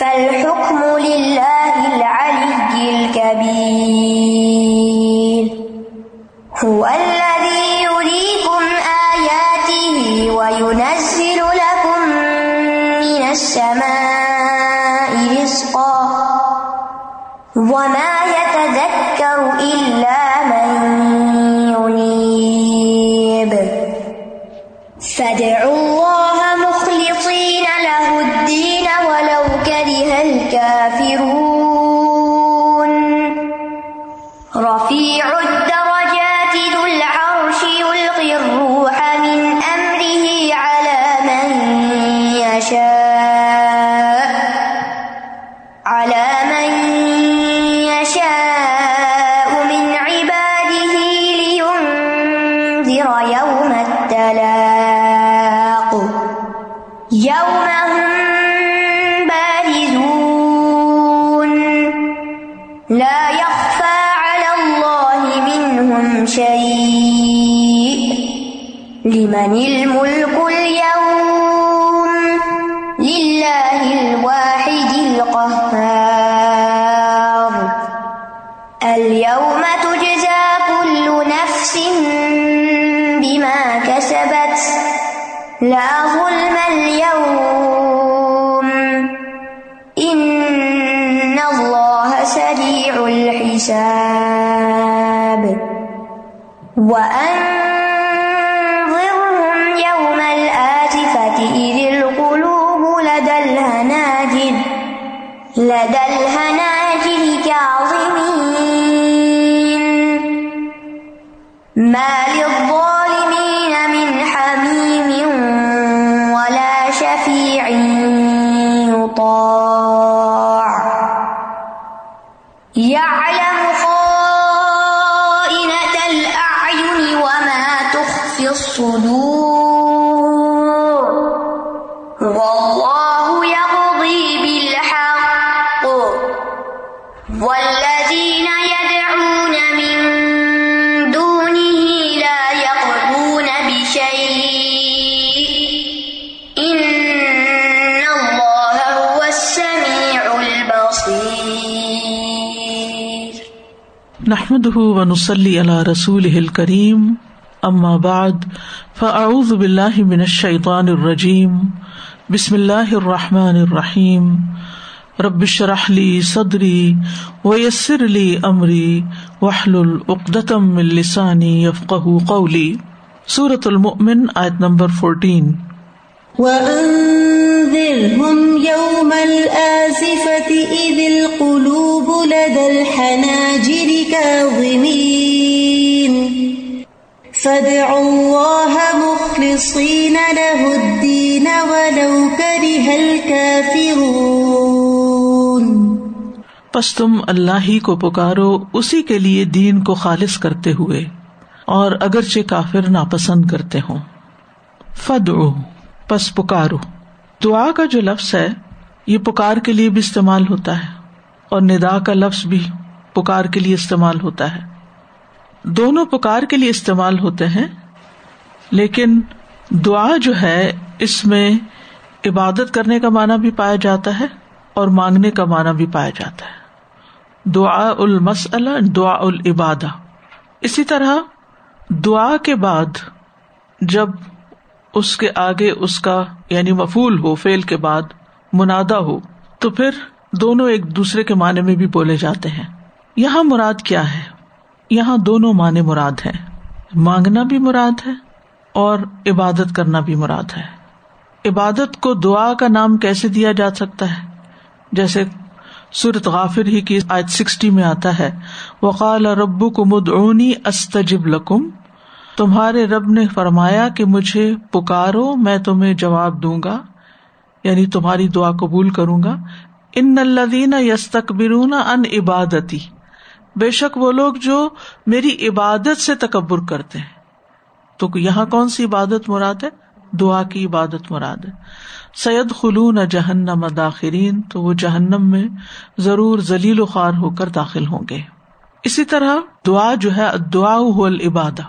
فالحكم من الملك اليوم لله الواحد القهار. اليوم تجزى كل نفس بما كسبت. لا ظلم اليوم. إن الله سريع الحساب. وأن نحمد ونسلی علی رسول کریم اما بعد فاعوذ باللہ من الشیطان الرجیم بسم اللہ الرحمٰن الرحیم ربش رحلی صدری ویسر علی عمری وحل العقدم السانی یفق قولی صورت المؤمن، آیت نمبر فورٹین وأنذرهم يوم الآزفة إذ القلوب لدى الحناجر كاظمين. فادعوا الله مخلصين له الدين ولو كره الكافرون. پس تم اللہ ہی کو پکارو، اسی کے لیے دین کو خالص کرتے ہوئے، اور اگرچہ کافر ناپسند کرتے ہوں۔ فدعو پس پکارو۔ دعا کا جو لفظ ہے، یہ پکار کے لیے بھی استعمال ہوتا ہے، اور ندا کا لفظ بھی پکار کے لیے استعمال ہوتا ہے۔ دونوں پکار کے لیے استعمال ہوتے ہیں، لیکن دعا جو ہے، اس میں عبادت کرنے کا معنی بھی پایا جاتا ہے، اور مانگنے کا معنی بھی پایا جاتا ہے۔ دعا المسلہ دعا العبادہ اسی طرح دعا کے بعد جب اس کے آگے اس کا یعنی مفول ہو فیل کے بعد منادا ہو، تو پھر دونوں ایک دوسرے کے معنی میں بھی بولے جاتے ہیں۔ یہاں مراد کیا ہے؟ یہاں دونوں معنی مراد ہے مانگنا بھی مراد ہے اور عبادت کرنا بھی مراد ہے۔ عبادت کو دعا کا نام کیسے دیا جا سکتا ہے؟ جیسے سورت غافر ہی کی آج سکسٹی میں آتا ہے۔ وقال ربو کو مدعونی استجب لکم تمہارے رب نے فرمایا کہ مجھے پکارو، میں تمہیں جواب دوں گا یعنی تمہاری دعا قبول کروں گا۔ ان الدین یس تقبرون ان عبادتی بے شک وہ لوگ جو میری عبادت سے تکبر کرتے ہیں۔ تو یہاں کون سی عبادت مراد ہے؟ دعا کی عبادت مراد ہے۔ سید خلون جہنم داخرین تو وہ جہنم میں ضرور ذلیل و خوار ہو کر داخل ہوں گے۔ اسی طرح دعا جو ہے دعا العبادہ۔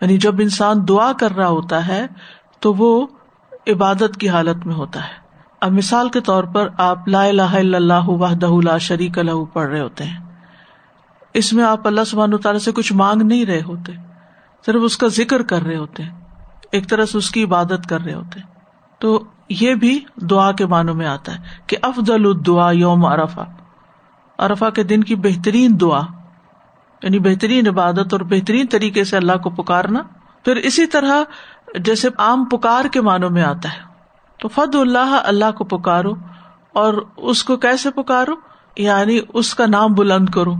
یعنی جب انسان دعا کر رہا ہوتا ہے، تو وہ عبادت کی حالت میں ہوتا ہے۔ اب مثال کے طور پر آپ لا الہ الا اللہ وحدہ لا شریک لہ پڑھ رہے ہوتے ہیں۔ اس میں آپ اللہ سبحانہ تعالیٰ سے کچھ مانگ نہیں رہے ہوتے، صرف اس کا ذکر کر رہے ہوتے ہیں۔ ایک طرح سے اس کی عبادت کر رہے ہوتے ہیں۔ تو یہ بھی دعا کے معنوں میں آتا ہے کہ افضل الدعا یوم ارفا ارفا کے دن کی بہترین دعا یعنی بہترین عبادت اور بہترین طریقے سے اللہ کو پکارنا۔ پھر اسی طرح جیسے عام پکار کے معنوں میں آتا ہے، تو فد اللہ اللہ کو پکارو اور اس کو کیسے پکارو؟ یعنی اس کا نام بلند کرو۔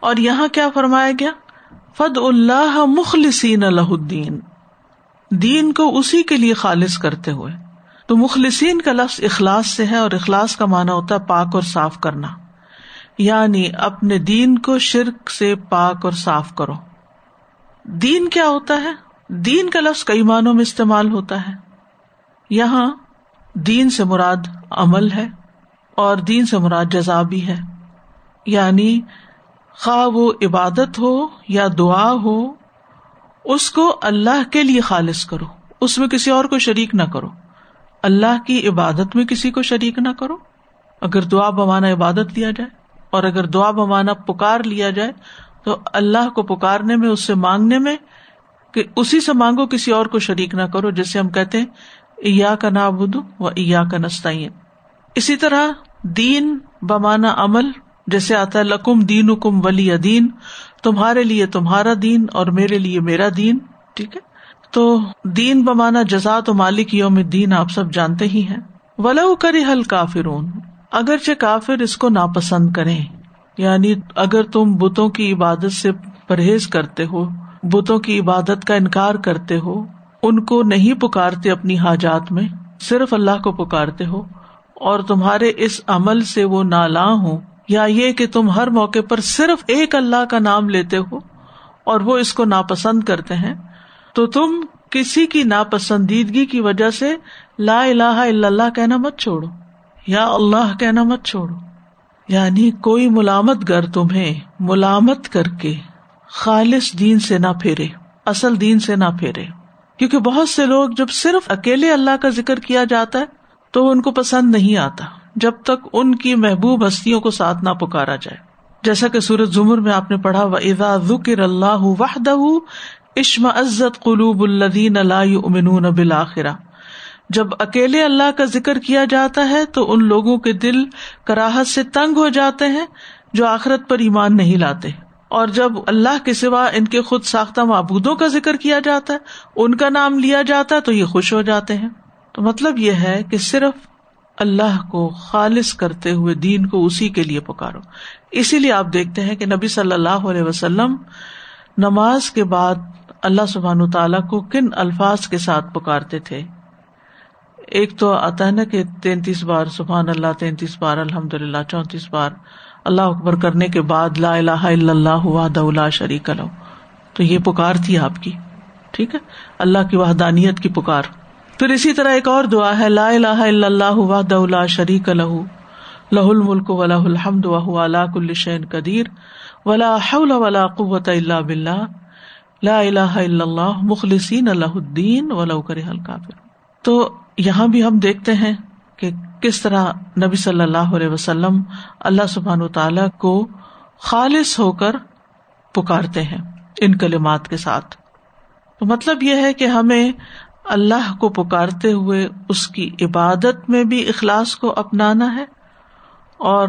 اور یہاں کیا فرمایا گیا؟ فد اللہ مخلصین اللہ الدین۔ دین کو اسی کے لیے خالص کرتے ہوئے۔ تو مخلصین کا لفظ اخلاص سے ہے اور اخلاص کا مانا ہوتا ہے پاک اور صاف کرنا۔ یعنی اپنے دین کو شرک سے پاک اور صاف کرو۔ دین کیا ہوتا ہے؟ دین کا لفظ کئی معنوں میں استعمال ہوتا ہے۔ یہاں دین سے مراد عمل ہے اور دین سے مراد جزا بھی ہے۔ یعنی خواہ وہ عبادت ہو یا دعا ہو اس کو اللہ کے لیے خالص کرو۔ اس میں کسی اور کو شریک نہ کرو۔ اللہ کی عبادت میں کسی کو شریک نہ کرو۔ اگر دعا بمانا عبادت لیا جائے اور اگر دعا بمانا پکار لیا جائے تو اللہ کو پکارنے میں، اس سے مانگنے میں کہ اسی سے مانگو، کسی اور کو شریک نہ کرو، جیسے ہم کہتے ہیں ایا کا نا بدو و ایا کا نسطین اسی طرح دین بمانا عمل جیسے آتا ہے، لکم دین کم ولی دین، تمہارے لیے تمہارا دین اور میرے لیے میرا دین، ٹھیک ہے؟ تو دین بمانا جزا تو مالک یوم دین آپ سب جانتے ہی ہیں۔ ولو کری حل کافرون اگرچہ کافر اس کو ناپسند کرے یعنی اگر تم بتوں کی عبادت سے پرہیز کرتے ہو، بتوں کی عبادت کا انکار کرتے ہو، ان کو نہیں پکارتے اپنی حاجات میں، صرف اللہ کو پکارتے ہو، اور تمہارے اس عمل سے وہ نالا ہوں۔ یا یہ کہ تم ہر موقع پر صرف ایک اللہ کا نام لیتے ہو اور وہ اس کو ناپسند کرتے ہیں، تو تم کسی کی ناپسندیدگی کی وجہ سے لا الہ الا اللہ کہنا مت چھوڑو، یا اللہ کہنا مت چھوڑو۔ یعنی کوئی ملامت گر تمہیں، ملامت کر کے خالص دین سے نہ پھیرے، اصل دین سے نہ پھیرے۔ کیونکہ بہت سے لوگ جب صرف اکیلے اللہ کا ذکر کیا جاتا ہے، تو ان کو پسند نہیں آتا۔ جب تک ان کی محبوب ہستیوں کو ساتھ نہ پکارا جائے۔ جیسا کہ سورج زمر میں آپ نے پڑھا و ادا ذکر اللہ وحدہ عشم عزت قلوب الدین اللہ امن جب اکیلے اللہ کا ذکر کیا جاتا ہے تو ان لوگوں کے دل کراہت سے تنگ ہو جاتے ہیں جو آخرت پر ایمان نہیں لاتے۔ اور جب اللہ کے سوا ان کے خود ساختہ معبودوں کا ذکر کیا جاتا ہے، ان کا نام لیا جاتا ہے تو یہ خوش ہو جاتے ہیں۔ تو مطلب یہ ہے کہ صرف اللہ کو خالص کرتے ہوئے دین کو اسی کے لیے پکارو۔ اسی لیے آپ دیکھتے ہیں کہ نبی صلی اللہ علیہ وسلم نماز کے بعد اللہ سبحان تعالیٰ کو کن الفاظ کے ساتھ پکارتے تھے؟ ایک تو آتا ہے نا کہ تینتیس بار سبحان اللہ، تینتیس بار الحمد للہ چونتیس بار اللہ اکبر کرنے کے بعد لا الہ الا اللہ وحدہ شریک لو تو یہ پکار تھی آپ کی، ٹھیک ہے؟ اللہ کی وحدانیت کی پکار۔ پھر اسی طرح ایک اور دعا ہے، لا الہ الا اللہ وحدہ لا شریک لہ لہ الملک و لہ الحمد وهو على كل شيء قدیر ولا حول ولا قوة الا باللہ، لا الہ الا اللہ، مخلصین لہ الدین ولو کرہ الکافر۔ تو یہاں بھی ہم دیکھتے ہیں کہ کس طرح نبی صلی اللہ علیہ وسلم اللہ سبحان و تعالی کو خالص ہو کر پکارتے ہیں ان کلمات کے ساتھ۔ تو مطلب یہ ہے کہ ہمیں اللہ کو پکارتے ہوئے اس کی عبادت میں بھی اخلاص کو اپنانا ہے اور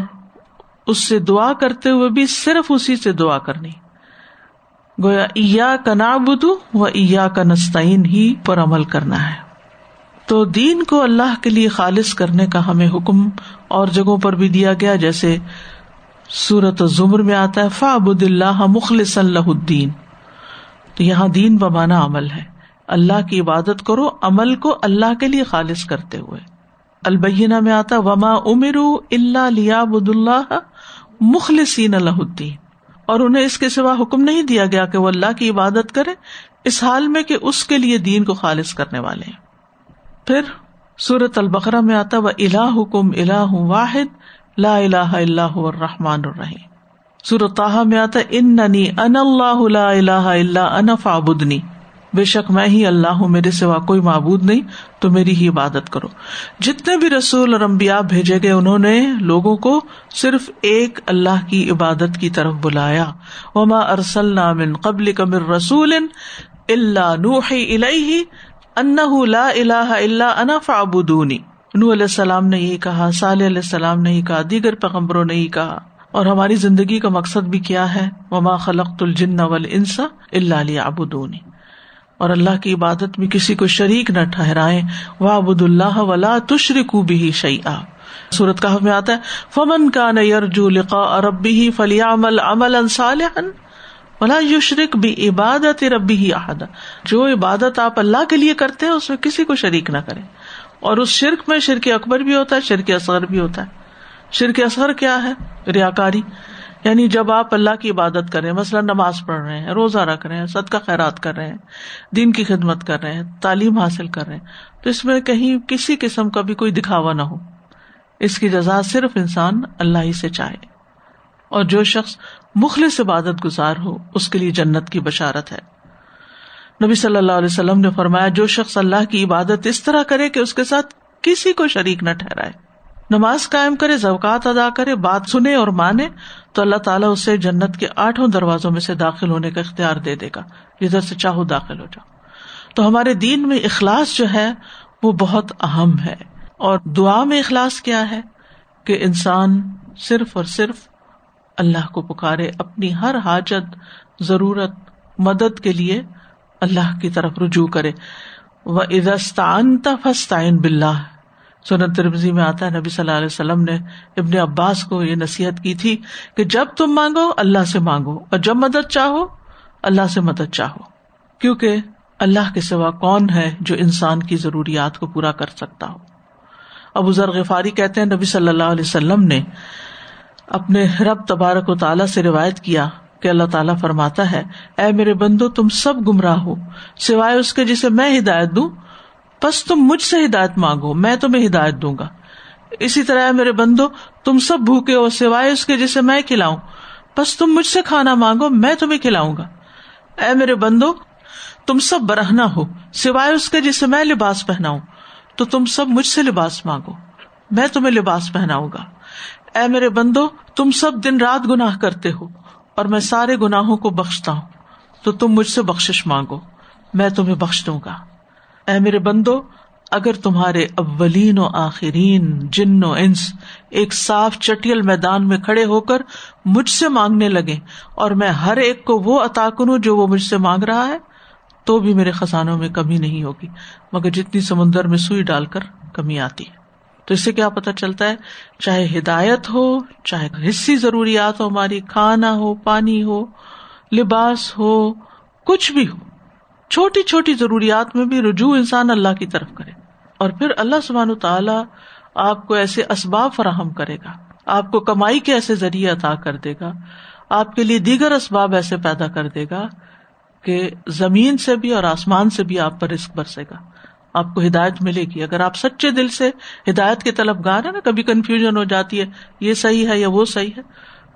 اس سے دعا کرتے ہوئے بھی صرف اسی سے دعا کرنی۔ گویا ایا کا نابدو و ایا کا نسطین ہی پر عمل کرنا ہے۔ تو دین کو اللہ کے لیے خالص کرنے کا ہمیں حکم اور جگہوں پر بھی دیا گیا، جیسے سورت زمر میں آتا ہے فا ابود اللہ مخلص اللہ الدین۔ تو یہاں دین بمانا عمل ہے۔ اللہ کی عبادت کرو، عمل کو اللہ کے لیے خالص کرتے ہوئے۔ البینہ میں آتا، وما امر اللہ لیا بد اللہ مخلصین اللہ الدین اور انہیں اس کے سوا حکم نہیں دیا گیا کہ وہ اللہ کی عبادت کرے اس حال میں کہ اس کے لیے دین کو خالص کرنے والے ہیں۔ پھر سورت البقرہ میں آتا وہ الا حکم الا واحد، لا الہ اللہ الرحمٰن الرحیم سورت میں آتا ان ننی ان اللہ لا الہ اللہ ان فابدنی بے شک میں ہی اللہ ہوں، میرے سوا کوئی معبود نہیں، تو میری ہی عبادت کرو۔ جتنے بھی رسول اور امبیا بھیجے گئے، انہوں نے لوگوں کو صرف ایک اللہ کی عبادت کی طرف بلایا۔ وما ارسل من قبل کمر رسول اللہ نوح ان لا اللہ اللہ انا فعبدونی نو علیہ السلام نے یہ کہا، صالح علیہ السلام نے یہ کہا، دیگر پیغمبروں نے یہ کہا۔ اور ہماری زندگی کا مقصد بھی کیا ہے؟ وما خلق الجن والانس الا ليعبدوني اور اللہ کی عبادت میں کسی کو شریک نہ ٹھہرائے وا ابود اللہ ولا تشرک بھی شعیٰ سورت کا میں آتا ہے، فمن کا نیرجو لقا ربی فلی عمل عمل ولا یشرک بھی عبادت ربی ہی احد جو عبادت آپ اللہ کے لیے کرتے ہیں، اس میں کسی کو شریک نہ کرے اور اس شرک میں شرک اکبر بھی ہوتا ہے، شرک اصغر بھی ہوتا ہے۔ شرک اصغر کیا ہے؟ ریاکاری یعنی جب آپ اللہ کی عبادت کر رہے ہیں، مثلاً نماز پڑھ رہے ہیں، روزہ رکھ رہے ہیں سد کا خیرات کر رہے ہیں، دین کی خدمت کر رہے ہیں، تعلیم حاصل کر رہے ہیں، تو اس میں کہیں کسی قسم کا بھی کوئی دکھاوا نہ ہو۔ اس کی جزا صرف انسان اللہ ہی سے چاہے۔ اور جو شخص مخلص عبادت گزار ہو، اس کے لیے جنت کی بشارت ہے۔ نبی صلی اللہ علیہ وسلم نے فرمایا، جو شخص اللہ کی عبادت اس طرح کرے کہ اس کے ساتھ کسی کو شریک نہ ٹھہرائے۔ نماز قائم کرے زوکات ادا کرے، بات سنے اور مانے، تو اللہ تعالیٰ اسے جنت کے آٹھوں دروازوں میں سے داخل ہونے کا اختیار دے دے گا۔ جدھر سے چاہو داخل ہو جاؤ۔ تو ہمارے دین میں اخلاص جو ہے، وہ بہت اہم ہے۔ اور دعا میں اخلاص کیا ہے؟ کہ انسان صرف اور صرف اللہ کو پکارے، اپنی ہر حاجت، ضرورت، مدد کے لیے اللہ کی طرف رجوع کرے۔ وہ ادستان تفستعین بلّہ سنت ترمزی میں آتا ہے، نبی صلی اللہ علیہ وسلم نے ابن عباس کو یہ نصیحت کی تھی کہ جب تم مانگو، اللہ سے مانگو، اور جب مدد چاہو، اللہ سے مدد چاہو۔ کیونکہ اللہ کے سوا کون ہے جو انسان کی ضروریات کو پورا کر سکتا ہو؟ ابو ذر غفاری کہتے ہیں، نبی صلی اللہ علیہ وسلم نے اپنے رب تبارک و تعالیٰ سے روایت کیا کہ اللہ تعالیٰ فرماتا ہے، اے میرے بندو، تم سب گمراہ ہو، سوائے اس کے جسے میں ہدایت دوں بس تم مجھ سے ہدایت مانگو، میں تمہیں ہدایت دوں گا۔ اسی طرح میرے بندو، تم سب بھوکے ہو سوائے اس کے جسے میں کھلاؤں۔ بس تم مجھ سے کھانا مانگو، میں تمہیں کھلاؤں گا۔ اے میرے بندو، تم سب برہنا ہو، سوائے اس کے جسے میں لباس پہناؤں۔ تو تم سب مجھ سے لباس مانگو، میں تمہیں لباس پہناؤں گا۔ اے میرے بندو، تم سب دن رات گناہ کرتے ہو، اور میں سارے گناہوں کو بخشتا ہوں۔ تو تم مجھ سے بخش مانگو، میں تمہیں بخش دوں گا۔ اے میرے بندو، اگر تمہارے اولین و آخرین جن و انس ایک صاف چٹیل میدان میں کھڑے ہو کر مجھ سے مانگنے لگے اور میں ہر ایک کو وہ عطا کروں جو وہ مجھ سے مانگ رہا ہے، تو بھی میرے خزانوں میں کمی نہیں ہوگی، مگر جتنی سمندر میں سوئی ڈال کر کمی آتی۔ ہے تو اس سے کیا پتا چلتا ہے، چاہے ہدایت ہو، چاہے حصی ضروریات ہو، ہماری کھانا ہو، پانی ہو، لباس ہو، کچھ بھی ہو۔ چھوٹی چھوٹی ضروریات میں بھی رجوع انسان اللہ کی طرف کرے اور پھر اللہ سبحان تعالیٰ آپ کو ایسے اسباب فراہم کرے گا آپ کو کمائی کے ایسے ذریعے عطا کر دے گا آپ کے لیے دیگر اسباب ایسے پیدا کر دے گا کہ زمین سے بھی اور آسمان سے بھی آپ پر رسک برسے گا آپ کو ہدایت ملے گی اگر آپ سچے دل سے ہدایت کے طلب گار ہے نا، کبھی کنفیوژن ہو جاتی ہے، یہ صحیح ہے یا وہ صحیح ہے،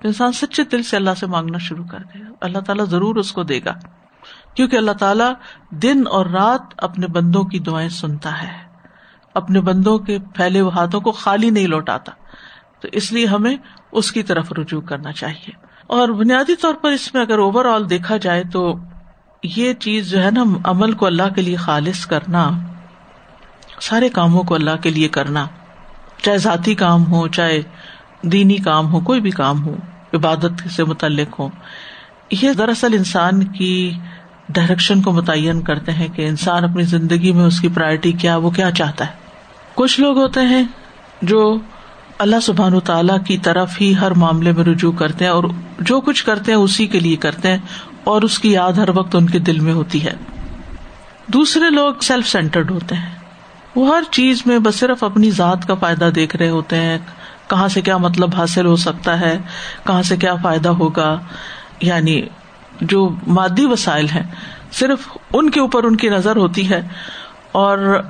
تو انسان سچے دل سے اللہ سے مانگنا شروع کر دے گا۔ اللہ تعالیٰ ضرور اس کو دے گا۔ کیونکہ اللہ تعالیٰ دن اور رات اپنے بندوں کی دعائیں سنتا ہے۔ اپنے بندوں کے پھیلے ہوئے ہاتھوں کو خالی نہیں لوٹاتا۔ تو اس لیے ہمیں اس کی طرف رجوع کرنا چاہیے۔ اور بنیادی طور پر اس میں اگر اوور آل دیکھا جائے تو یہ چیز جو ہے نا، عمل کو اللہ کے لیے خالص کرنا، سارے کاموں کو اللہ کے لیے کرنا، چاہے ذاتی کام ہو، چاہے دینی کام ہو، کوئی بھی کام ہو، عبادت سے متعلق ہو، یہ دراصل انسان کی ڈائریکشن کو متعین کرتے ہیں کہ انسان اپنی زندگی میں اس کی پرائرٹی کیا، وہ کیا چاہتا ہے۔ کچھ لوگ ہوتے ہیں جو اللہ سبحان تعالی کی طرف ہی ہر معاملے میں رجوع کرتے ہیں اور جو کچھ کرتے ہیں اسی کے لیے کرتے ہیں اور اس کی یاد ہر وقت ان کے دل میں ہوتی ہے۔ دوسرے لوگ سیلف سینٹرڈ ہوتے ہیں۔ وہ ہر چیز میں بس صرف اپنی ذات کا فائدہ دیکھ رہے ہوتے ہیں۔ کہاں سے کیا مطلب حاصل ہو سکتا ہے؟ کہاں سے کیا فائدہ ہوگا؟ یعنی جو مادی وسائل ہیں، صرف ان کے اوپر ان کی نظر ہوتی ہے اور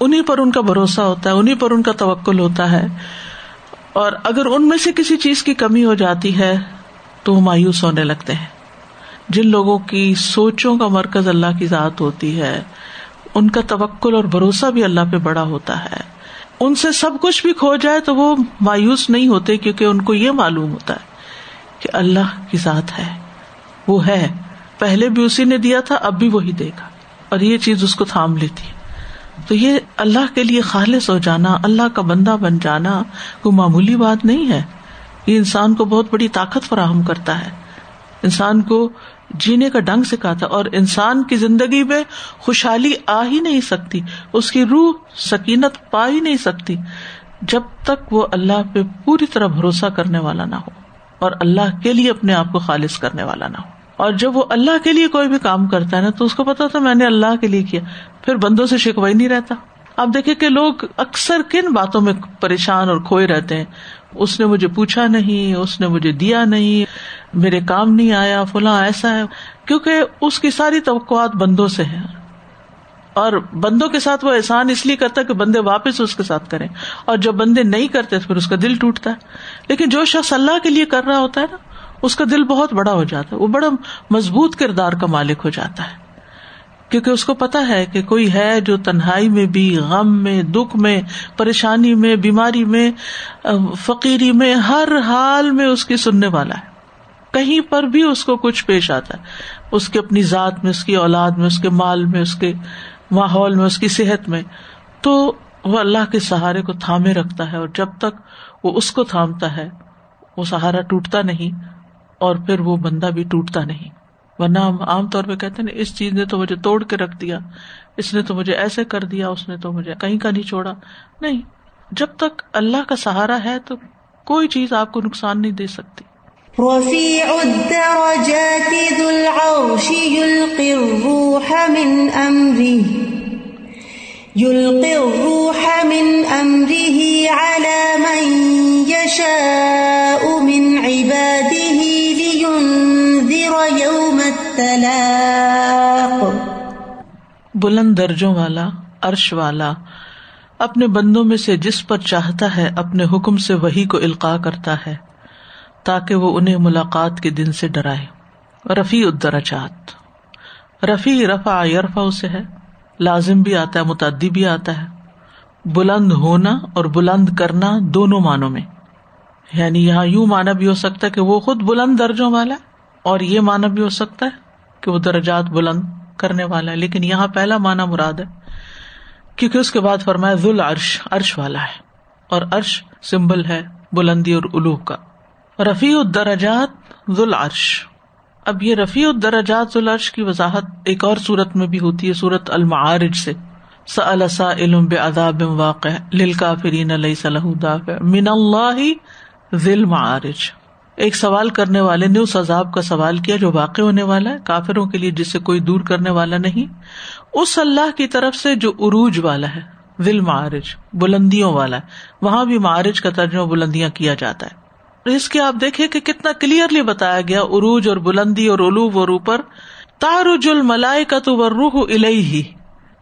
انہیں پر ان کا بھروسہ ہوتا ہے انہیں پر ان کا توکل ہوتا ہے۔ اور اگر ان میں سے کسی چیز کی کمی ہو جاتی ہے، تو وہ مایوس ہونے لگتے ہیں۔ جن لوگوں کی سوچوں کا مرکز اللہ کی ذات ہوتی ہے، ان کا توکل اور بھروسہ بھی اللہ پہ بڑا ہوتا ہے۔ ان سے سب کچھ بھی کھو جائے تو وہ مایوس نہیں ہوتے کیونکہ ان کو یہ معلوم ہوتا ہے کہ اللہ کی ذات ہے۔ وہ ہے۔ پہلے بھی اسی نے دیا تھا، اب بھی وہی دے گا۔ اور یہ چیز اس کو تھام لیتی ہے۔ تو یہ اللہ کے لیے خالص ہو جانا، اللہ کا بندہ بن جانا کوئی معمولی بات نہیں ہے۔ یہ انسان کو بہت بڑی طاقت فراہم کرتا ہے۔ انسان کو جینے کا ڈنگ سکھاتا اور انسان کی زندگی میں خوشحالی آ ہی نہیں سکتی، اس کی روح سکینت پا ہی نہیں سکتی جب تک وہ اللہ پہ پوری طرح بھروسہ کرنے والا نہ ہو اور اللہ کے لیے اپنے آپ کو خالص کرنے والا نہ ہو۔ اور جب وہ اللہ کے لیے کوئی بھی کام کرتا ہے نا، تو اس کو پتا تھا میں نے اللہ کے لیے کیا۔ پھر بندوں سے شکوائی نہیں رہتا۔ آپ دیکھے کہ لوگ اکثر کن باتوں میں پریشان اور کھوئے رہتے ہیں۔ اس نے مجھے پوچھا نہیں، اس نے مجھے دیا نہیں، میرے کام نہیں آیا، فلاں ایسا ہے۔ کیونکہ اس کی ساری توقعات بندوں سے ہے اور بندوں کے ساتھ وہ احسان اس لیے کرتا کہ بندے واپس اس کے ساتھ کریں۔ اور جب بندے نہیں کرتے تو پھر اس کا دل ٹوٹتا ہے۔ لیکن جو شخص اللہ کے لیے کر رہا ہوتا ہے نا اس کا دل بہت بڑا ہو جاتا ہے، وہ بڑا مضبوط کردار کا مالک ہو جاتا ہے۔ کیونکہ اس کو پتا ہے کہ کوئی ہے جو تنہائی میں بھی، غم میں، دکھ میں، پریشانی میں، بیماری میں فقیری میں، ہر حال میں اس کی سننے والا ہے۔ کہیں پر بھی اس کو کچھ پیش آتا ہے۔ اس کی اپنی ذات میں، اس کی اولاد میں، اس کے مال میں، اس کے ماحول میں، اس کی صحت میں۔ تو وہ اللہ کے سہارے کو تھامے رکھتا ہے اور جب تک وہ اس کو تھامتا ہے، وہ سہارا ٹوٹتا نہیں۔ اور پھر وہ بندہ بھی ٹوٹتا نہیں۔ ورنہ ہم عام طور پہ کہتے ہیں اس چیز نے تو مجھے توڑ کے رکھ دیا، اس نے تو مجھے ایسے کر دیا، اس نے تو مجھے کہیں کا نہیں چھوڑا۔ نہیں، جب تک اللہ کا سہارا ہے تو کوئی چیز آپ کو نقصان نہیں دے سکتی۔ بلند درجوں والا، عرش والا، اپنے بندوں میں سے جس پر چاہتا ہے اپنے حکم سے وہی کو القاع کرتا ہے، تاکہ وہ انہیں ملاقات کے دن سے ڈرائے۔ رفیع الدرجات۔ رفیع رفا یرفا اسے ہے، لازم بھی آتا ہے، متعدی بھی آتا ہے۔ بلند ہونا اور بلند کرنا دونوں معنوں میں۔ یعنی یہاں یوں مانا بھی ہو سکتا ہے کہ وہ خود بلند درجوں والا اور یہ مانا بھی ہو سکتا ہے کہ وہ درجات بلند کرنے والا ہے، لیکن یہاں پہلا مانا مراد ہے، کیونکہ اس کے بعد فرمایا ذل عرش عرش والا ہے، اور عرش سمبل ہے بلندی اور الوح کا۔ رفیع الدرجات ذل عرش اب یہ رفیع الدرجات ذل عرش کی وضاحت ایک اور صورت میں بھی ہوتی ہے سورت المعارج سے۔ سا علم بے واقع لل کافرین علیہ صلاح دافع۔ من اللہ ذل معارج ایک سوال کرنے والے نے اس عذاب کا سوال کیا جو واقع ہونے والا ہے، کافروں کے لیے جس سے کوئی دور کرنے والا نہیں۔ اس اللہ کی طرف سے جو عروج والا ہے دل معارج بلندیوں والا ہے۔ وہاں بھی معارج کا ترجمہ بلندیاں کیا جاتا ہے۔ اس کے آپ دیکھیں کہ کتنا کلیئرلی بتایا گیا، عروج اور بلندی اور الوب اور اوپر تارج الملائے کا تو وہ روح ہی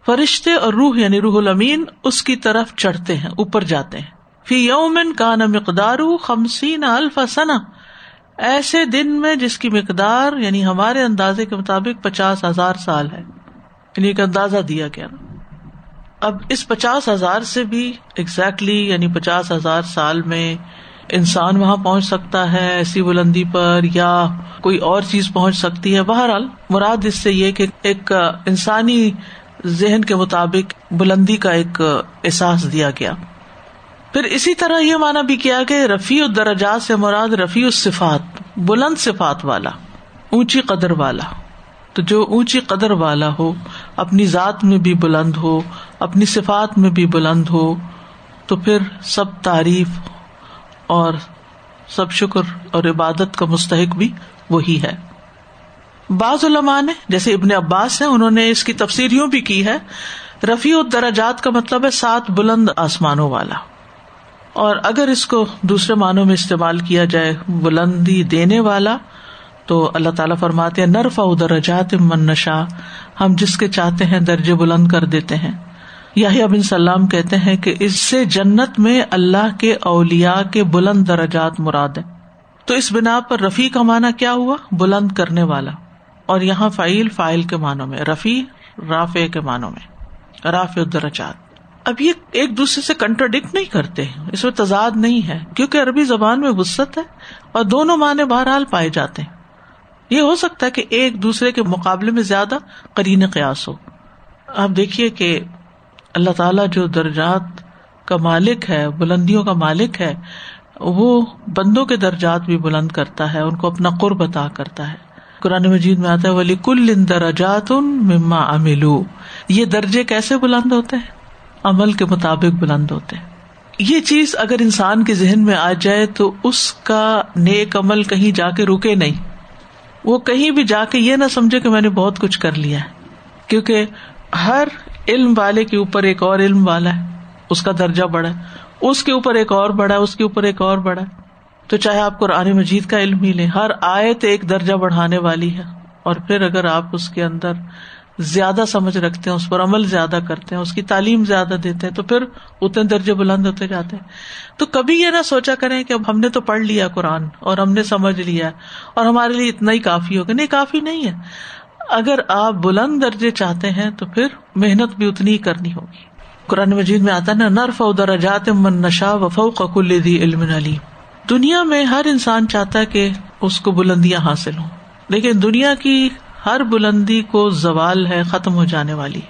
فرشتے اور روح یعنی روح المین اس کی طرف چڑھتے ہیں، اوپر جاتے ہیں۔ فی یومن کا نہ مقدار خمسین الفسنا ایسے دن میں جس کی مقدار یعنی ہمارے اندازے کے مطابق پچاس ہزار سال ہے۔ یعنی ایک اندازہ دیا گیا۔ اب اس پچاس ہزار سے بھی اگزیکٹلی یعنی پچاس ہزار سال میں انسان وہاں پہنچ سکتا ہے، ایسی بلندی پر یا کوئی اور چیز پہنچ سکتی ہے۔ بہرحال مراد اس سے یہ کہ ایک انسانی ذہن کے مطابق بلندی کا ایک احساس دیا گیا۔ پھر اسی طرح یہ مانا بھی کیا کہ رفیع الدرجات سے مراد رفیع الصفات، بلند صفات والا، اونچی قدر والا۔ تو جو اونچی قدر والا ہو، اپنی ذات میں بھی بلند ہو، اپنی صفات میں بھی بلند ہو، تو پھر سب تعریف اور سب شکر اور عبادت کا مستحق بھی وہی ہے۔ بعض علماء نے، جیسے ابن عباس ہیں، انہوں نے اس کی تفصیلیوں بھی کی ہے۔ رفیع الدرجات کا مطلب ہے سات بلند آسمانوں والا۔ اور اگر اس کو دوسرے معنوں میں استعمال کیا جائے بلندی دینے والا، تو اللہ تعالیٰ فرماتے ہیں نرفا درجات من نشا ہم جس کے چاہتے ہیں درجے بلند کر دیتے ہیں۔ یا بن سلام کہتے ہیں کہ اس سے جنت میں اللہ کے اولیا کے بلند درجات مراد ہے تو اس بنا پر رفیع کا معنی کیا ہوا؟ بلند کرنے والا۔ اور یہاں فعیل فائل کے معنوں میں، رفیع، رافع کے معنوں میں، رافع الدرجات۔ اب یہ ایک دوسرے سے کنٹروڈکٹ نہیں کرتے اس میں تضاد نہیں ہے، کیونکہ عربی زبان میں وسط ہے اور دونوں معنی بہرحال پائے جاتے ہیں۔ یہ ہو سکتا ہے کہ ایک دوسرے کے مقابلے میں زیادہ کرین قیاس ہو۔ آپ دیکھیے کہ اللہ تعالیٰ جو درجات کا مالک ہے، بلندیوں کا مالک ہے، وہ بندوں کے درجات بھی بلند کرتا ہے، ان کو اپنا قرب عطا کرتا ہے۔ قرآن مجید میں آتا ہے ولی کل درجات مما املو یہ درجے کیسے بلند ہوتے ہیں؟ عمل کے مطابق بلند ہوتے ہیں۔ یہ چیز اگر انسان کے ذہن میں آ جائے تو اس کا نیک عمل کہیں جا کے رکے نہیں۔ وہ کہیں بھی جا کے یہ نہ سمجھے کہ میں نے بہت کچھ کر لیا ہے۔ کیونکہ ہر علم والے کے اوپر ایک اور علم والا ہے۔ اس کا درجہ بڑا ہے۔ اس کے اوپر ایک اور بڑا ہے، اس کے اوپر ایک اور بڑا ہے۔ تو چاہے آپ قرآن مجید کا علم ہی لیں، ہر آیت ایک درجہ بڑھانے والی ہے۔ اور پھر اگر آپ اس کے اندر زیادہ سمجھ رکھتے ہیں، اس پر عمل زیادہ کرتے ہیں، اس کی تعلیم زیادہ دیتے ہیں، تو پھر اتنے درجے بلند ہوتے جاتے ہیں۔ تو کبھی یہ نہ سوچا کریں کہ اب ہم نے تو پڑھ لیا قرآن اور ہم نے سمجھ لیا اور ہمارے لیے اتنا ہی کافی ہوگا۔ نہیں، کافی نہیں ہے۔ اگر آپ بلند درجے چاہتے ہیں تو پھر محنت بھی اتنی ہی کرنی ہوگی۔ قرآن مجید میں آتا نا نرف درجات من نشا وفو قل دی علم علیم۔ دنیا میں ہر انسان چاہتا ہے کہ اس کو بلندیاں حاصل ہوں۔ لیکن دنیا کی ہر بلندی کو زوال ہے، ختم ہو جانے والی۔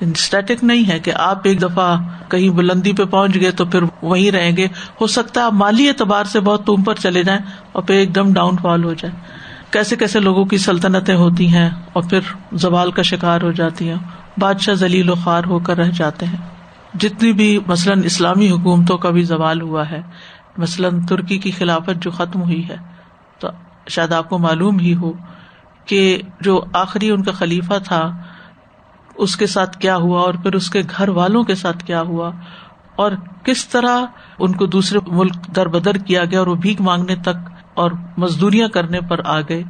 اسٹیٹک نہیں ہے کہ آپ ایک دفعہ کہیں بلندی پہ پہنچ گئے تو پھر وہیں رہیں گے۔ ہو سکتا ہے آپ مالی اعتبار سے بہت پر چلے جائیں اور پھر ایک دم ڈاؤن فال ہو جائے۔ کیسے کیسے لوگوں کی سلطنتیں ہوتی ہیں اور پھر زوال کا شکار ہو جاتی ہیں۔ بادشاہ ذلیل و خوار ہو کر رہ جاتے ہیں۔ جتنی بھی مثلاً اسلامی حکومتوں کا بھی زوال ہوا ہے، مثلاً ترکی کی خلافت جو ختم ہوئی ہے، تو شاید آپ کو معلوم ہی ہو کہ جو آخری ان کا خلیفہ تھا، اس کے ساتھ کیا ہوا اور پھر اس کے گھر والوں کے ساتھ کیا ہوا اور کس طرح ان کو دوسرے ملک در بدر کیا گیا اور وہ بھیک مانگنے تک اور مزدوریاں کرنے پر آ گئے۔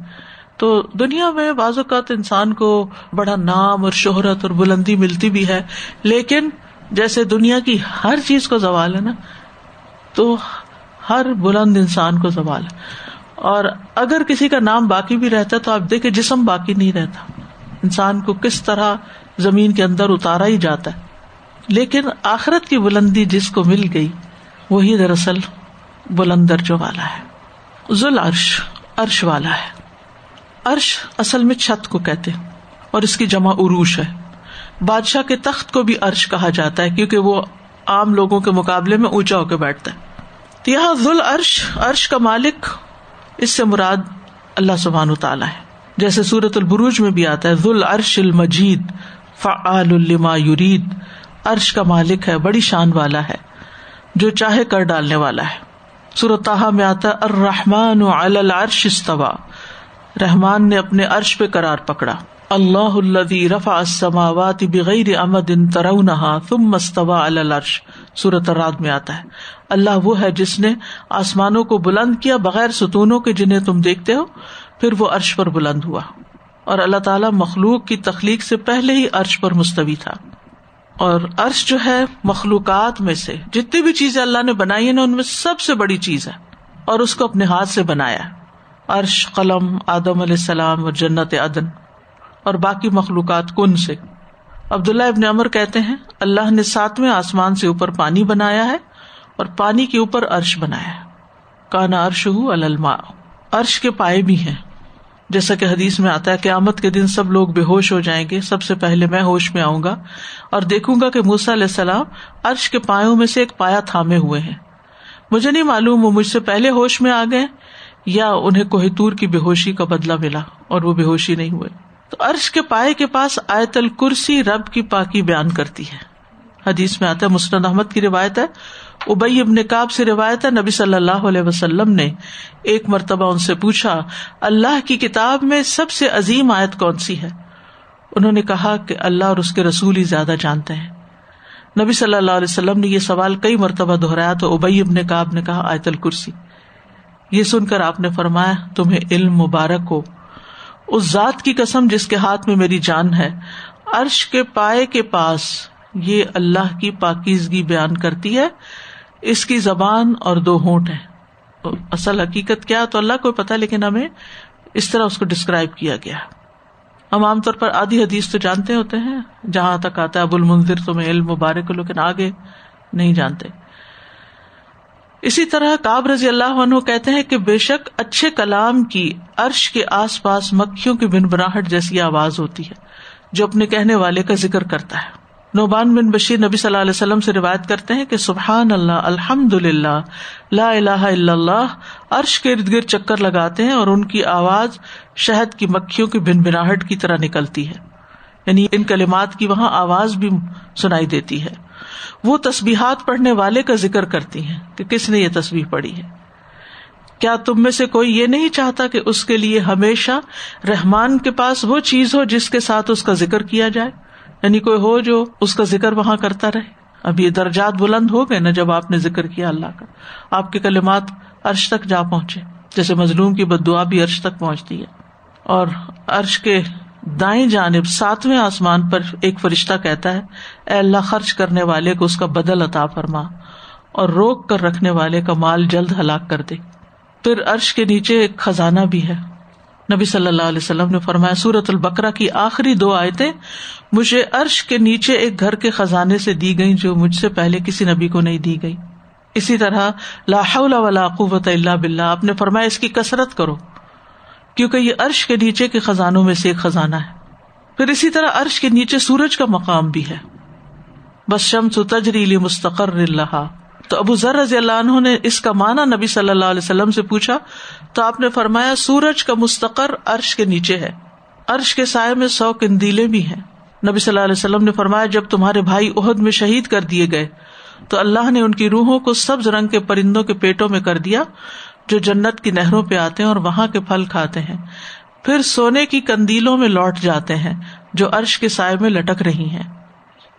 تو دنیا میں بعض اوقات انسان کو بڑا نام اور شہرت اور بلندی ملتی بھی ہے، لیکن جیسے دنیا کی ہر چیز کو زوال ہے نا، تو ہر بلند انسان کو زوال ہے۔ اور اگر کسی کا نام باقی بھی رہتا تو آپ دیکھیں جسم باقی نہیں رہتا۔ انسان کو کس طرح زمین کے اندر اتارا ہی جاتا ہے۔ لیکن آخرت کی بلندی جس کو مل گئی، وہی دراصل بلند درجوں والا ہے۔ ذل عرش عرش والا ہے۔ عرش اصل میں چھت کو کہتے اور اس کی جمع عروش ہے۔ بادشاہ کے تخت کو بھی عرش کہا جاتا ہے کیونکہ وہ عام لوگوں کے مقابلے میں اونچا ہو کے بیٹھتا ہے۔ تو یہاں ذل عرش عرش کا مالک اس سے مراد اللہ سبحان تعالیٰ ہے۔ جیسے سورت البروج میں بھی آتا ہے ذل عرش المجید، فعال الما یورید عرش کا مالک ہے، بڑی شان والا ہے، جو چاہے کر ڈالنے والا ہے۔ سورت میں آتا ہے، الرحمن علی العرش استوا رحمان نے اپنے عرش پہ قرار پکڑا۔ اللہ الذي رفع السماوات بغیر امد ترونها ثم استوى على العرش۔ سورت الرعد میں آتا ہے۔ اللہ وہ ہے جس نے آسمانوں کو بلند کیا بغیر ستونوں کے جنہیں تم دیکھتے ہو، پھر وہ عرش پر بلند ہوا۔ اور اللہ تعالیٰ مخلوق کی تخلیق سے پہلے ہی عرش پر مستوی تھا۔ اور عرش جو ہے مخلوقات میں سے، جتنی بھی چیزیں اللہ نے بنائی ہیں نا ان میں سب سے بڑی چیز ہے۔ اور اس کو اپنے ہاتھ سے بنایا عرش، قلم، آدم علیہ السلام اور جنت عدن۔ اور باقی مخلوقات کن سے۔ عبداللہ ابن امر کہتے ہیں، اللہ نے ساتویں آسمان سے اوپر پانی بنایا ہے اور پانی کے اوپر ارش بنایا ہے۔ کانا ارش ہُو الما ارش کے پائے بھی ہیں۔ جیسا کہ حدیث میں آتا ہے، قیامت کے دن سب لوگ بے ہوش ہو جائیں گے۔ سب سے پہلے میں ہوش میں آؤں گا اور دیکھوں گا کہ موسا علیہ السلام ارش کے پایوں میں سے ایک پایا تھامے ہوئے ہیں۔ مجھے نہیں معلوم وہ مجھ سے پہلے ہوش میں آ گئے یا انہیں کوہتور کی بے ہوشی کا بدلا ملا اور وہ بے ہوشی نہیں ہوئے۔ تو ارش کے پائے کے پاس آیت الکرسی رب کی پاکی بیان کرتی ہے۔ حدیث میں آتا ہے، مسند احمد کی روایت ہے۔ ابئی ابن کاب سے روایت ہے، نبی صلی اللہ علیہ وسلم نے ایک مرتبہ ان سے پوچھا، اللہ کی کتاب میں سب سے عظیم آیت کون سی ہے؟ انہوں نے کہا کہ اللہ اور اس کے رسول ہی زیادہ جانتے ہیں۔ نبی صلی اللہ علیہ وسلم نے یہ سوال کئی مرتبہ دہرایا تو ابئی ابن کاب نے کہا، آیت الکرسی۔ یہ سن کر آپ نے فرمایا، تمہیں علم مبارک ہو۔ اس ذات کی قسم جس کے ہاتھ میں میری جان ہے۔ عرش کے پائے کے پاس یہ اللہ کی پاکیزگی بیان کرتی ہے۔ اس کی زبان اور دو ہونٹ ہے اصل حقیقت کیا تو اللہ کو پتا لیکن ہمیں اس طرح اس کو ڈسکرائب کیا گیا۔ ہم عام طور پر آدھی حدیث تو جانتے ہوتے ہیں، جہاں تک آتا ہے، ابو المنظر تمہیں علم مبارک لیکن آگے نہیں جانتے۔ اسی طرح کاب رضی اللہ عنہ کہتے ہیں کہ بے شک اچھے کلام کی عرش کے آس پاس مکھیوں کی بن براہٹ جیسی آواز ہوتی ہے، جو اپنے کہنے والے کا ذکر کرتا ہے۔ نوبان بن بشیر نبی صلی اللہ علیہ وسلم سے روایت کرتے ہیں کہ سبحان اللہ الحمد للہ لا الہ الا اللہ، عرش کے ارد گرد چکر لگاتے ہیں اور ان کی آواز شہد کی مکھیوں کی بن بناہٹ کی طرح نکلتی ہے۔ یعنی ان کلمات کی وہاں آواز بھی سنائی دیتی ہے۔ وہ تصبیحات پڑھنے والے کا ذکر کرتی ہیں کہ کس نے یہ تصویر پڑھی ہے۔ کیا تم میں سے کوئی یہ نہیں چاہتا کہ اس کے لیے ہمیشہ رحمان کے پاس وہ چیز ہو جس کے ساتھ اس کا ذکر کیا جائے؟ یعنی کوئی ہو جو اس کا ذکر وہاں کرتا رہے۔ اب یہ درجات بلند ہو گئے نا جب آپ نے ذکر کیا اللہ کا۔ آپ کے کلمات عرش تک جا پہنچے۔ جیسے مظلوم کی بد دعا بھی عرش تک پہنچتی ہے۔ اور عرش کے دائیں جانب ساتویں آسمان پر ایک فرشتہ کہتا ہے، اے اللہ خرچ کرنے والے کو اس کا بدل عطا فرما اور روک کر رکھنے والے کا مال جلد ہلاک کر دے۔ پھر عرش کے نیچے ایک خزانہ بھی ہے۔ نبی صلی اللہ علیہ وسلم نے فرمایا سورت البکرا کی آخری دو آیتیں مجھے عرش کے نیچے ایک گھر کے خزانے سے دی گئی جو مجھ سے پہلے کسی نبی کو نہیں دی گئی۔ اسی طرح لاہلا ولا قوت اللہ بلّہ آپ نے فرمایا اس کی کسرت کرو۔ کیونکہ یہ عرش کے نیچے کے خزانوں میں سے ایک خزانہ ہے۔ پھر اسی طرح عرش کے نیچے سورج کا مقام بھی ہے۔ بس شمس تجری مستقر اللہ تو ابو ذر رضی اللہ عنہ نے اس کا مانا نبی صلی اللہ علیہ وسلم سے پوچھا، تو آپ نے فرمایا، سورج کا مستقر عرش کے نیچے ہے۔ عرش کے سائے میں سو کندیلے بھی ہیں۔ نبی صلی اللہ علیہ وسلم نے فرمایا، جب تمہارے بھائی عہد میں شہید کر دیے گئے، تو اللہ نے ان کی روحوں کو سبز رنگ کے پرندوں کے پیٹوں میں کر دیا۔ جو جنت کی نہروں پہ آتے ہیں اور وہاں کے پھل کھاتے ہیں۔ پھر سونے کی کندیلوں میں لوٹ جاتے ہیں جو عرش کے سائے میں لٹک رہی ہیں۔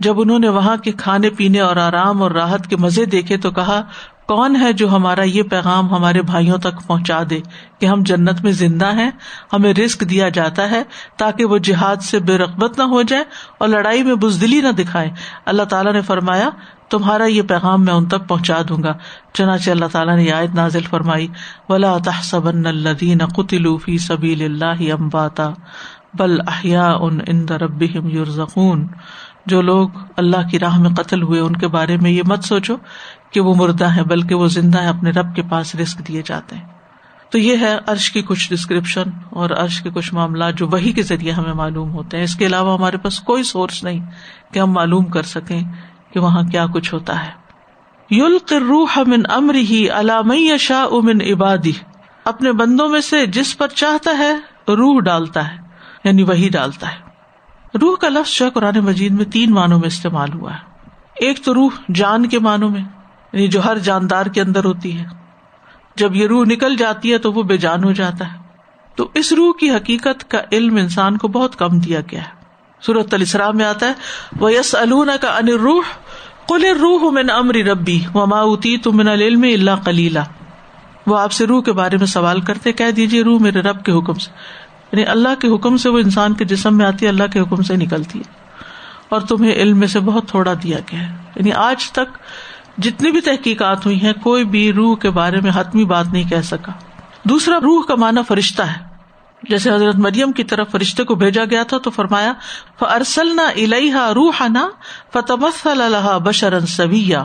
جب انہوں نے وہاں کے کھانے پینے اور آرام اور راحت کے مزے دیکھے تو کہا، کون ہے جو ہمارا یہ پیغام ہمارے بھائیوں تک پہنچا دے کہ ہم جنت میں زندہ ہیں؟ ہمیں رسک دیا جاتا ہے تاکہ وہ جہاد سے بے رغبت نہ ہو جائے اور لڑائی میں بزدلی نہ دکھائے اللہ تعالیٰ نے فرمایا تمہارا یہ پیغام میں ان تک پہنچا دوں گا۔ چنانچہ اللہ تعالیٰ نے عائد نازل فرمائی، ولا تحسبن الذين قتلوا في سبيل الله امواتا بل احياء عند ربهم يرزقون۔ جو لوگ اللہ کی راہ میں قتل ہوئے، ان کے بارے میں یہ مت سوچو کہ وہ مردہ ہے بلکہ وہ زندہ ہے اپنے رب کے پاس رسک دیے جاتے ہیں۔ تو یہ ہے عرش کی کچھ ڈسکرپشن اور عرش کے کچھ معاملات جو وہی کے ذریعے ہمیں معلوم ہوتے ہیں۔ اس کے علاوہ ہمارے پاس کوئی سورس نہیں کہ ہم معلوم کر سکیں۔ کہ وہاں کیا کچھ ہوتا ہے۔ یلق روح من امر ہی علام شاہ امن عبادی اپنے بندوں میں سے جس پر چاہتا ہے، روح ڈالتا ہے یعنی وہی ڈالتا ہے۔ روح کا لفظ جو قرآن مجید میں تین معنوں میں استعمال ہوا ہے۔ ایک تو روح جان کے معنوں میں یعنی جو ہر جاندار کے اندر ہوتی ہے۔ جب یہ روح نکل جاتی ہے تو وہ بے جان ہو جاتا ہے۔ تو اس روح کی حقیقت کا علم انسان کو بہت کم دیا گیا ہے۔ سورت السلام میں آتا ہے وہ یس کا ان روح کل روح من امری ربی و ماؤتی تو من العلم اللہ کلیلہ وہ آپ سے روح کے بارے میں سوال کرتے کہہ دیجیے روح میرے رب کے حکم سے۔ یعنی اللہ کے حکم سے وہ انسان کے جسم میں آتی ہے، اللہ کے حکم سے نکلتی ہے۔ اور تمہیں علم میں سے بہت تھوڑا دیا گیا ہے۔ یعنی آج تک جتنی بھی تحقیقات ہوئی ہیں، کوئی بھی روح کے بارے میں حتمی بات نہیں کہہ سکا۔ دوسرا، روح کا معنی فرشتہ ہے۔ جیسے حضرت مریم کی طرف فرشتے کو بھیجا گیا تھا تو فرمایا ارسلنا الحا روح نا فتمس اللہ بشرن سویا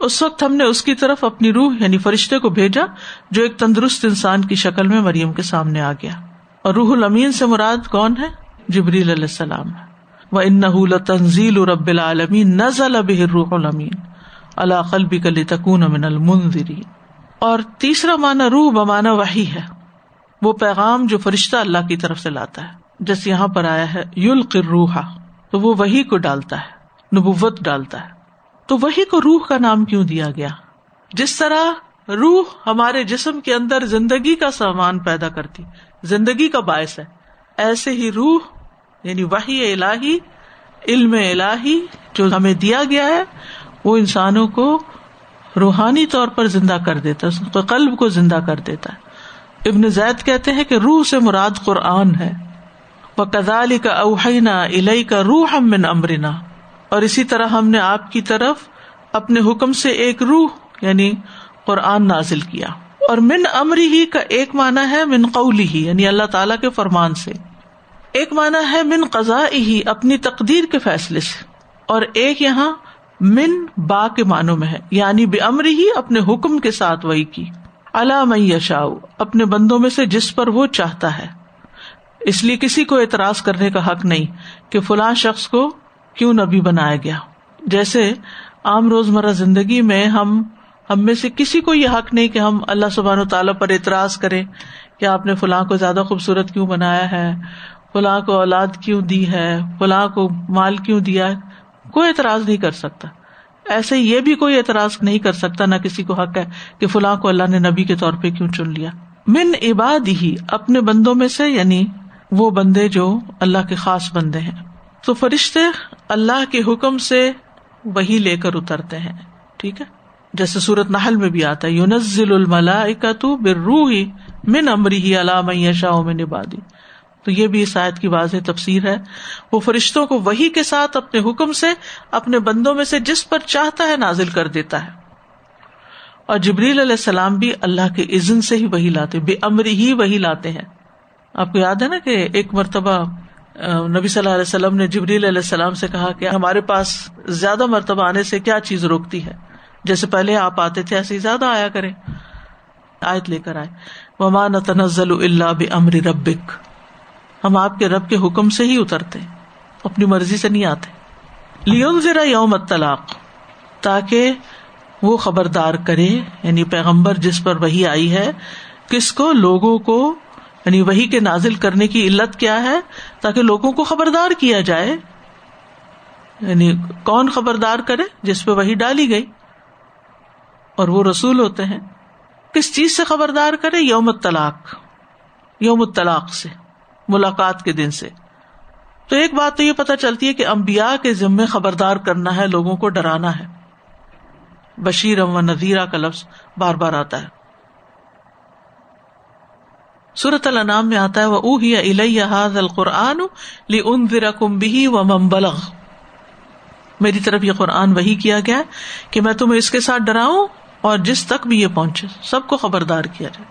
اس وقت ہم نے اس کی طرف اپنی روح یعنی فرشتے کو بھیجا، جو ایک تندرست انسان کی شکل میں مریم کے سامنے آ گیا۔ اور روح المین سے مراد کون ہے؟ جبریل علیہ السلام و ان تنزیل رب العالمین نزل اب روح المین اللہ قلبی کلی تکون من المنظرین اور تیسرا مانا روح بمانا وہی ہے۔ وہ پیغام جو فرشتہ اللہ کی طرف سے لاتا ہے۔ جیسے یہاں پر آیا ہے یل روحا تو وہ وہی کو ڈالتا ہے، نبوت ڈالتا ہے۔ تو وہی کو روح کا نام کیوں دیا گیا؟ جس طرح روح ہمارے جسم کے اندر زندگی کا سامان پیدا کرتی، زندگی کا باعث ہے۔ ایسے ہی روح یعنی وہی الہی، علم الہی جو ہمیں دیا گیا ہے، وہ انسانوں کو روحانی طور پر زندہ کر دیتا ہے قلب کو زندہ کر دیتا ہے۔ ابن زید کہتے ہیں کہ روح سے مراد قرآن ہے۔ وہ کدالی کا اوہینا الہی کا روح ہم من امرنا اور اسی طرح ہم نے آپ کی طرف اپنے حکم سے ایک روح یعنی قرآن نازل کیا۔ اور من امری ہی کا ایک مانا ہے من قولی ہی یعنی اللہ تعالی کے فرمان سے۔ ایک مانا ہے من قزا ہی اپنی تقدیر کے فیصلے سے۔ اور ایک یہاں من با کے معنوں میں ہے یعنی بے امری ہی اپنے حکم کے ساتھ وہی کی۔ اللہ یشاؤ اپنے بندوں میں سے جس پر وہ چاہتا ہے۔ اس لیے کسی کو اعتراض کرنے کا حق نہیں کہ فلاں شخص کو کیوں نبی بنایا گیا۔ جیسے عام روز مرہ زندگی میں ہم ہم میں سے کسی کو یہ حق نہیں کہ ہم اللہ سبحان و تعالیٰ پر اعتراض کریں کہ آپ نے فلاں کو زیادہ خوبصورت کیوں بنایا ہے، فلاں کو اولاد کیوں دی ہے، فلاں کو مال کیوں دیا ہے۔ کوئی اعتراض نہیں کر سکتا۔ ایسے یہ بھی کوئی اعتراض نہیں کر سکتا، نہ کسی کو حق ہے کہ فلاں کو اللہ نے نبی کے طور پہ کیوں چن لیا۔ من عباد ہی اپنے بندوں میں سے یعنی وہ بندے جو اللہ کے خاص بندے ہیں۔ تو فرشتے اللہ کے حکم سے وہی لے کر اترتے ہیں، ٹھیک ہے؟ جیسے سورت نحل میں بھی آتا ہے، یونزل الملا تو برو ہی من امری ہی علام شاہ میں نبادی تو یہ بھی اس آیت کی واضح تفسیر ہے۔ وہ فرشتوں کو وہی کے ساتھ اپنے حکم سے، اپنے بندوں میں سے جس پر چاہتا ہے نازل کر دیتا ہے۔ اور جبریل علیہ السلام بھی اللہ کے عزن سے ہی وہی لاتے، بے امری ہی وہی لاتے ہیں۔ آپ کو یاد ہے نا کہ ایک مرتبہ نبی صلی اللہ علیہ وسلم نے جبریل علیہ السلام سے کہا کہ ہمارے پاس زیادہ مرتبہ آنے سے کیا چیز روکتی ہے؟ جیسے پہلے آپ آتے تھے، ایسے ہی زیادہ آیا کرے آیت لے کر آئے۔ ومان تنزل اللہ بمر ربک ہم آپ کے رب کے حکم سے ہی اترتے اپنی مرضی سے نہیں آتے۔ لیون ذرا یوم طلاق تاکہ وہ خبردار کرے یعنی پیغمبر جس پر وہی آئی ہے، کس کو، لوگوں کو یعنی وہی کے نازل کرنے کی علت کیا ہے، تاکہ لوگوں کو خبردار کیا جائے۔ یعنی کون خبردار کرے، جس پہ وہی ڈالی گئی۔ اور وہ رسول ہوتے ہیں۔ کس چیز سے خبردار کرے؟ یوم طلاق یوم طلاق سے۔ ملاقات کے دن سے۔ تو ایک بات تو یہ پتا چلتی ہے کہ امبیا کے ذمے خبردار کرنا ہے، لوگوں کو ڈرانا ہے۔ بشیر و نذیرہ کا لفظ بار بار آتا ہے۔ سورت النام میں آتا ہے وہ اوہ الحاظ القرآن لی ان کم بھی و ممبلغ میری طرف یہ قرآن وہی کیا گیا کہ میں تمہیں اس کے ساتھ ڈراؤں اور جس تک بھی یہ پہنچے، سب کو خبردار کیا جائے۔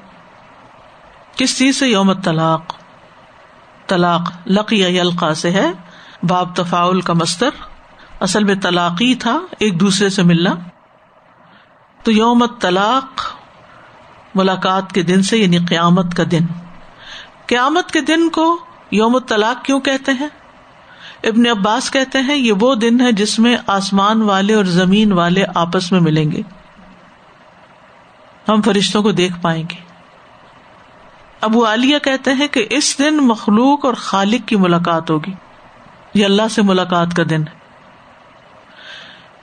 کس چیز سے؟ یوم طلاق طلاق لقی یلقا سے ہے، باب تفاول کا مستر اصل میں طلاقی تھا، ایک دوسرے سے ملنا۔ تو یوم طلاق ملاقات کے دن سے یعنی قیامت کا دن۔ قیامت کے دن کو یوم طلاق کیوں کہتے ہیں؟ ابن عباس کہتے ہیں، یہ وہ دن ہے جس میں آسمان والے اور زمین والے آپس میں ملیں گے۔ ہم فرشتوں کو دیکھ پائیں گے۔ ابو عالیہ کہتے ہیں کہ اس دن مخلوق اور خالق کی ملاقات ہوگی۔ یہ اللہ سے ملاقات کا دن ہے۔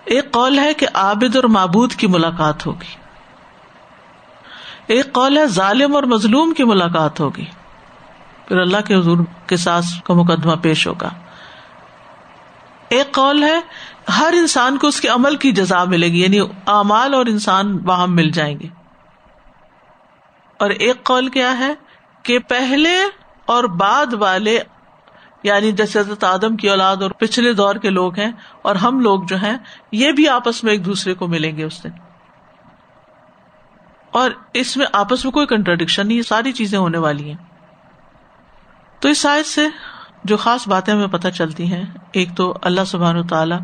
ایک قول ہے کہ عابد اور معبود کی ملاقات ہوگی۔ ایک قول ہے ظالم اور مظلوم کی ملاقات ہوگی۔ پھر اللہ کے حضور کے ساس کا مقدمہ پیش ہوگا۔ ایک قول ہے ہر انسان کو اس کے عمل کی جزا ملے گی یعنی اعمال اور انسان وہاں مل جائیں گے۔ اور ایک قول کیا ہے؟ کہ پہلے اور بعد والے یعنی جیسے حضرت آدم کی اولاد اور پچھلے دور کے لوگ ہیں اور ہم لوگ جو ہیں، یہ بھی آپس میں ایک دوسرے کو ملیں گے اس دن۔ اور اس میں آپس میں کوئی کنٹرڈکشن نہیں ساری چیزیں ہونے والی ہیں۔ تو اس سائز سے جو خاص باتیں ہمیں پتہ چلتی ہیں، ایک تو اللہ سبحان تعالی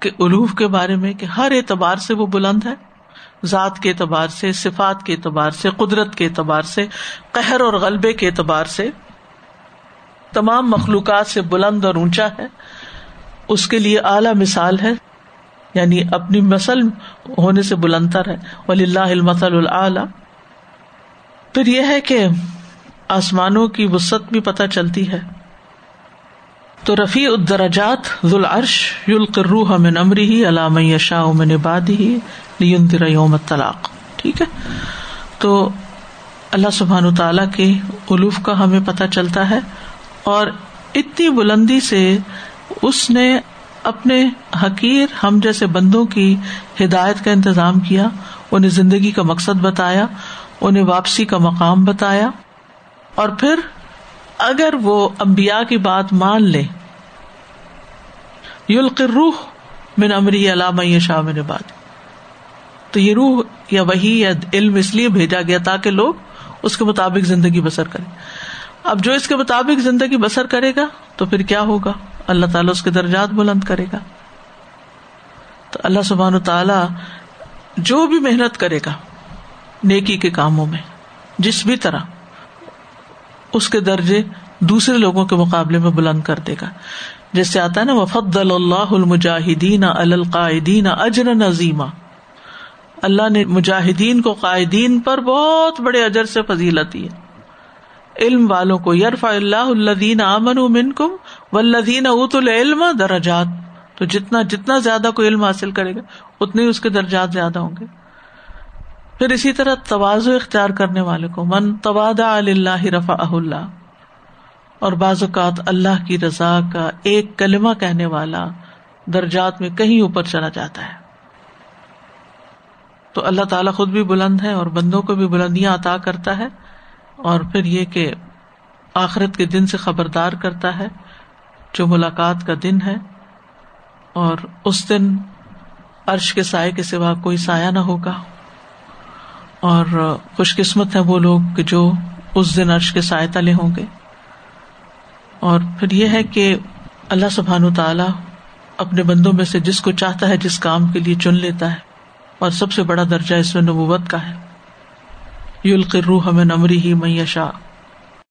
کے الوف کے بارے میں کہ ہر اعتبار سے وہ بلند ہے۔ ذات کے اعتبار سے، صفات کے اعتبار سے، قدرت کے اعتبار سے، قہر اور غلبے کے اعتبار سے تمام مخلوقات سے بلند اور اونچا ہے۔ اس کے لیے اعلی مثال ہے یعنی اپنی مسل ہونے سے بلندر ہے۔ ولی اللہ المسل العلی پھر یہ ہے کہ آسمانوں کی وسط بھی پتہ چلتی ہے۔ تو رفیع الدرجات ذوالعرش یلقروح من امری علام یشاء من عباده لیندر یوم الطلاق ٹھیک ہے؟ تو اللہ سبحان تعالی کے الوف کا ہمیں پتہ چلتا ہے اور اتنی بلندی سے اس نے اپنے حقیر ہم جیسے بندوں کی ہدایت کا انتظام کیا، انہیں زندگی کا مقصد بتایا، انہیں واپسی کا مقام بتایا اور پھر اگر وہ امبیا کی بات مان لے یلقر روح من امری علامہ شاہ میں نے بات تو یہ روح یا وہی یا علم اس لیے بھیجا گیا تاکہ لوگ اس کے مطابق زندگی بسر کرے اب جو اس کے مطابق زندگی بسر کرے گا تو پھر کیا ہوگا؟ اللہ تعالیٰ اس کے درجات بلند کرے گا۔ تو اللہ سبحان و تعالی جو بھی محنت کرے گا نیکی کے کاموں میں، جس بھی طرح، اس کے درجے دوسرے لوگوں کے مقابلے میں بلند کر دے گا۔ جیسے آتا ہے نا وفد اللہ المجاہدین القاعدین اجر نظیمہ اللہ نے مجاہدین کو قائدین پر بہت بڑے اجر سے فضیلت دی ہے۔ علم والوں کو یرف اللہ الدین امن امن کم و الدین ات العلم درجات۔ تو جتنا جتنا زیادہ کوئی علم حاصل کرے گا، اتنے اس کے درجات زیادہ ہوں گے۔ پھر اسی طرح توازو اختیار کرنے والے کو من تواد اللہ رفا اللہ۔ اور بعض اوقات اللہ کی رضا کا ایک کلمہ کہنے والا درجات میں کہیں اوپر چلا جاتا ہے۔ تو اللہ تعالیٰ خود بھی بلند ہے اور بندوں کو بھی بلندیاں عطا کرتا ہے اور پھر یہ کہ آخرت کے دن سے خبردار کرتا ہے جو ملاقات کا دن ہے اور اس دن عرش کے سائے کے سوا کوئی سایہ نہ ہوگا اور خوش قسمت ہے وہ لوگ کہ جو اس دن عرش کے سائے تلے ہوں گے اور پھر یہ ہے کہ اللہ سبحان تعالی اپنے بندوں میں سے جس کو چاہتا ہے جس کام کے لیے چن لیتا ہے اور سب سے بڑا درجہ اس میں نبوت کا ہے۔ یلقر روح ہمیں نمری ہی میشا